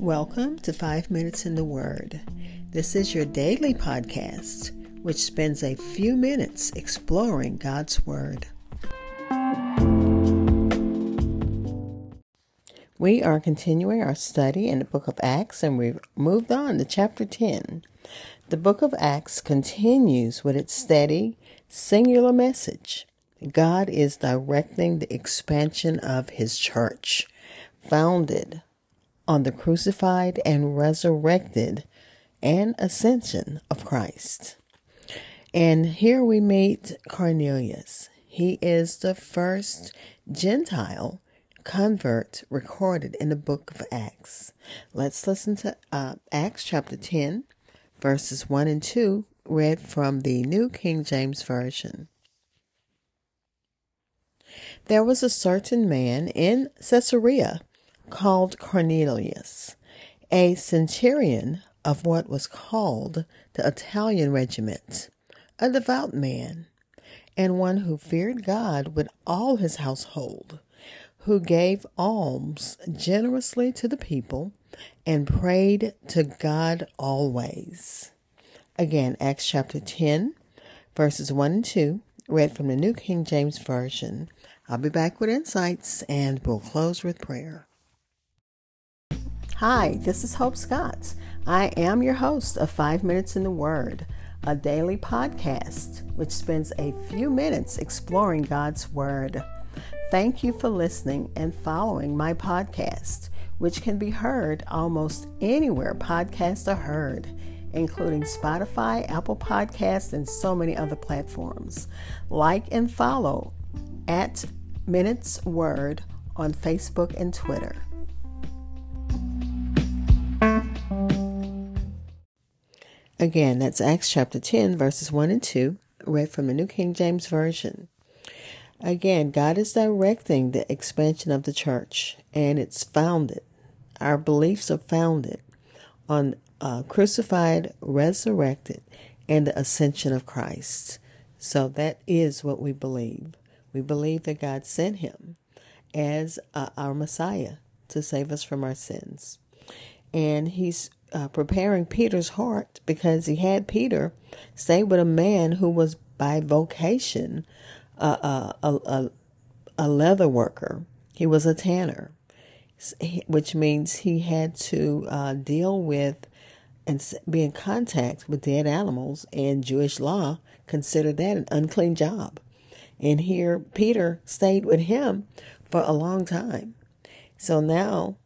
Welcome to Five Minutes in the Word. This is your daily podcast, which spends a few minutes exploring God's Word. We are continuing our study in the book of Acts, and we've moved on to chapter 10. The book of Acts continues with its steady, singular message. God is directing the expansion of His church, founded on the crucified and resurrected and ascension of Christ. And here we meet Cornelius. He is the first Gentile convert recorded in the book of Acts. Let's listen to uh, Acts chapter 10, verses 1 and 2, read from the New King James Version. There was a certain man in Caesarea called Cornelius, a centurion of what was called the Italian regiment, a devout man, and one who feared God with all his household, who gave alms generously to the people and prayed to God always. Again, Acts chapter 10, verses 1 and 2, read from the New King James Version. I'll be back with insights and we'll close with prayer. Hi, this is Hope Scott. I am your host of Five Minutes in the Word, a daily podcast which spends a few minutes exploring God's Word. Thank you for listening and following my podcast, which can be heard almost anywhere podcasts are heard, including Spotify, Apple Podcasts, and so many other platforms. Like and follow at Minutes Word on Facebook and Twitter. Again, that's Acts chapter 10, verses 1 and 2, read from the New King James Version. Again, God is directing the expansion of the church, and it's founded. Our beliefs are founded on uh, crucified, resurrected, and the ascension of Christ. So that is what we believe. We believe that God sent him as uh, our Messiah to save us from our sins. And he's uh, preparing Peter's heart because he had Peter stay with a man who was by vocation a, a, a leather worker. He was a tanner, which means he had to uh, deal with and be in contact with dead animals, and Jewish law considered that an unclean job. And here Peter stayed with him for a long time. So now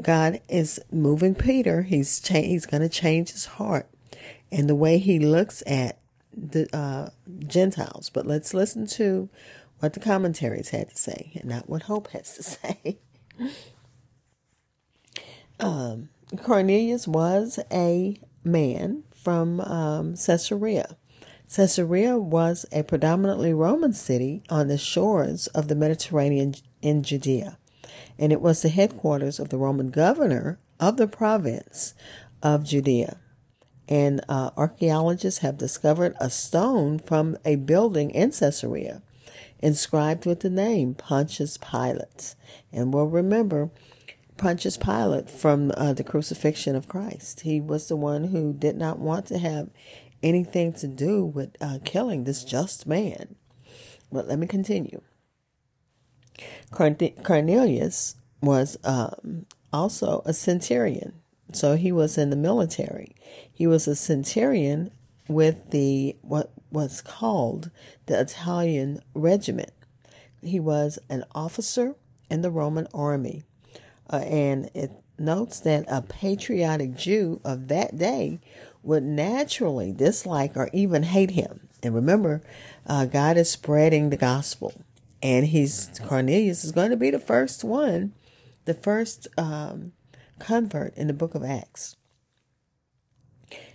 God is moving Peter. He's cha- he's going to change his heart and the way he looks at the uh, Gentiles. But let's listen to what the commentaries had to say and not what Hope has to say. um, Cornelius was a man from um, Caesarea. Caesarea was a predominantly Roman city on the shores of the Mediterranean in Judea and it was the headquarters of the Roman governor of the province of Judea. And uh, archaeologists have discovered a stone from a building in Caesarea inscribed with the name Pontius Pilate. And we'll remember Pontius Pilate from uh, the crucifixion of Christ. He was the one who did not want to have anything to do with uh, killing this just man. But let me continue. Cornelius was um, also a centurion, so he was in the military. He was a centurion with the what was called the Italian regiment. He was an officer in the Roman army, uh, and it notes that a patriotic Jew of that day would naturally dislike or even hate him. And remember, uh, God is spreading the gospel and he's Cornelius is going to be the first one, the first um, convert in the book of Acts.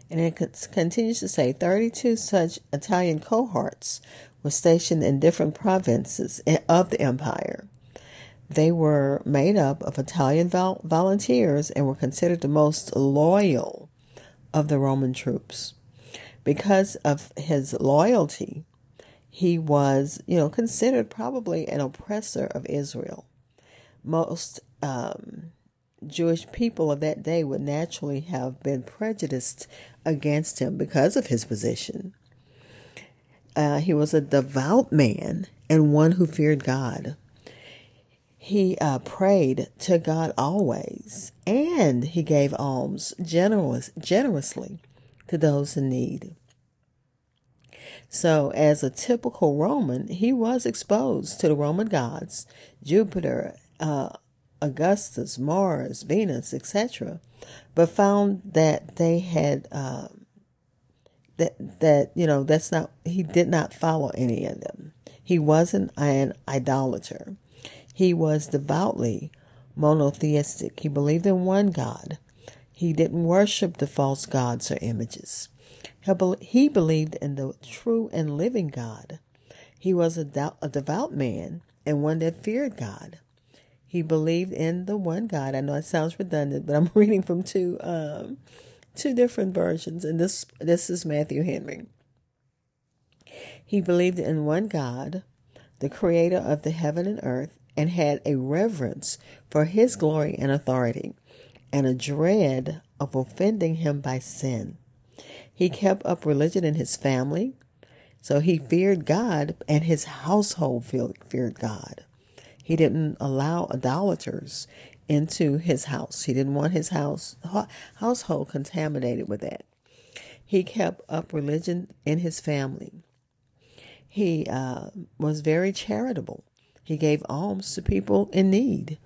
And it continues to say 32 such Italian cohorts were stationed in different provinces of the empire. They were made up of Italian vol- volunteers and were considered the most loyal of the Roman troops. Because of his loyalty, he was, you know, considered probably an oppressor of Israel. Most um, Jewish people of that day would naturally have been prejudiced against him because of his position. Uh, he was a devout man and one who feared God. He uh, prayed to God always, and he gave alms generous, generously to those in need. So, as a typical Roman, he was exposed to the Roman gods, Jupiter, uh, Augustus, Mars, Venus, etc., but found that they had uh, that that you know that's not he did not follow any of them. He wasn't an idolater. He was devoutly monotheistic. He believed in one God. He didn't worship the false gods or images. He believed in the true and living God. He was a, a devout man and one that feared God. He believed in the one God. I know it sounds redundant, but I'm reading from two um, two different versions, and this this is Matthew Henry. He believed in one God, the creator of the heaven and earth, and had a reverence for his glory and authority, and a dread of offending him by sin. He kept up religion in his family, so he feared God, and his household feared God. He didn't allow idolaters into his house. He didn't want his house household contaminated with that. He kept up religion in his family. He uh, was very charitable. He gave alms to people in need,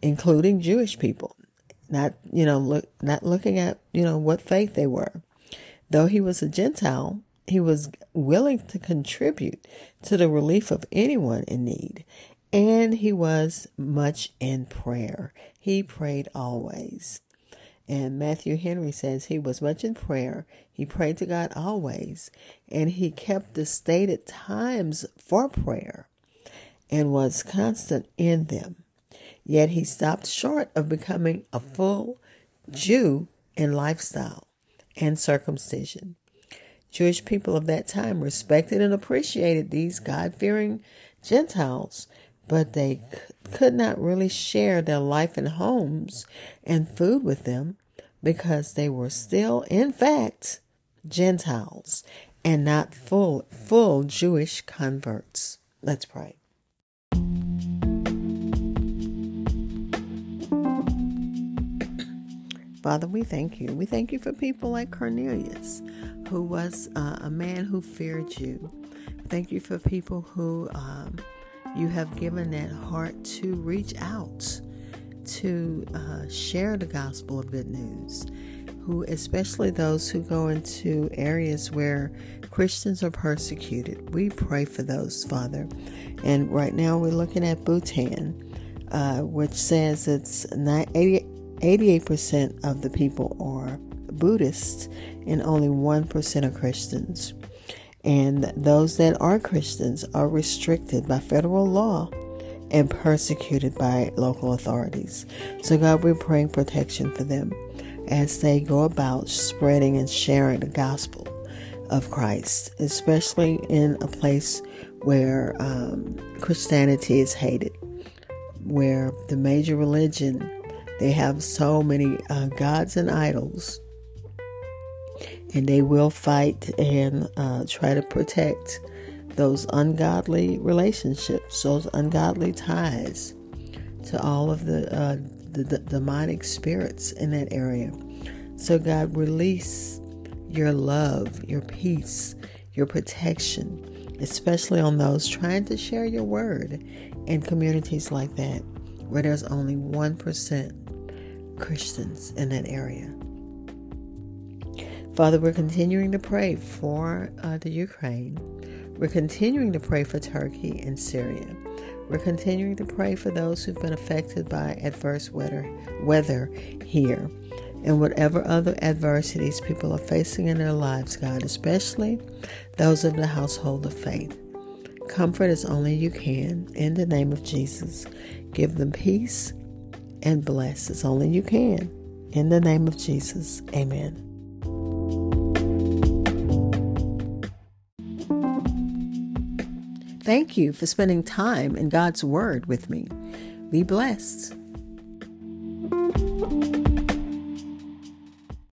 including Jewish people. Not you know look not looking at you know what faith they were. Though he was a Gentile, he was willing to contribute to the relief of anyone in need and he was much in prayer. He prayed always. And Matthew Henry says he was much in prayer. He prayed to God always. And he kept the stated times for prayer and was constant in them. Yet he stopped short of becoming a full Jew in lifestyle and circumcision. Jewish people of that time respected and appreciated these God fearing Gentiles but they could not really share their life and homes and food with them because they were still, in fact, Gentiles and not full, full Jewish converts. Let's pray. Father, we thank you. We thank you for people like Cornelius, who was uh, a man who feared you. Thank you for people who um, you have given that heart to reach out to uh, share the gospel of good news who especially those who go into areas where christians are persecuted we pray for those father and right now we're looking at bhutan uh, which says it's 88% of the people are buddhists and only 1% are christians and those that are Christians are restricted by federal law and persecuted by local authorities. So, God, we're praying protection for them as they go about spreading and sharing the gospel of Christ, especially in a place where um, Christianity is hated, where the major religion they have so many uh, gods and idols and they will fight and uh, try to protect those ungodly relationships, those ungodly ties to all of the, uh, the, the demonic spirits in that area. So, God, release your love, your peace, your protection, especially on those trying to share your word in communities like that where there's only 1% Christians in that area. Father, we're continuing to pray for uh, the Ukraine. We're continuing to pray for Turkey and Syria. We're continuing to pray for those who've been affected by adverse weather, weather here and whatever other adversities people are facing in their lives, God, especially those of the household of faith. Comfort as only you can in the name of Jesus. Give them peace and bless as only you can in the name of Jesus. Amen. Thank you for spending time in God's Word with me. Be blessed.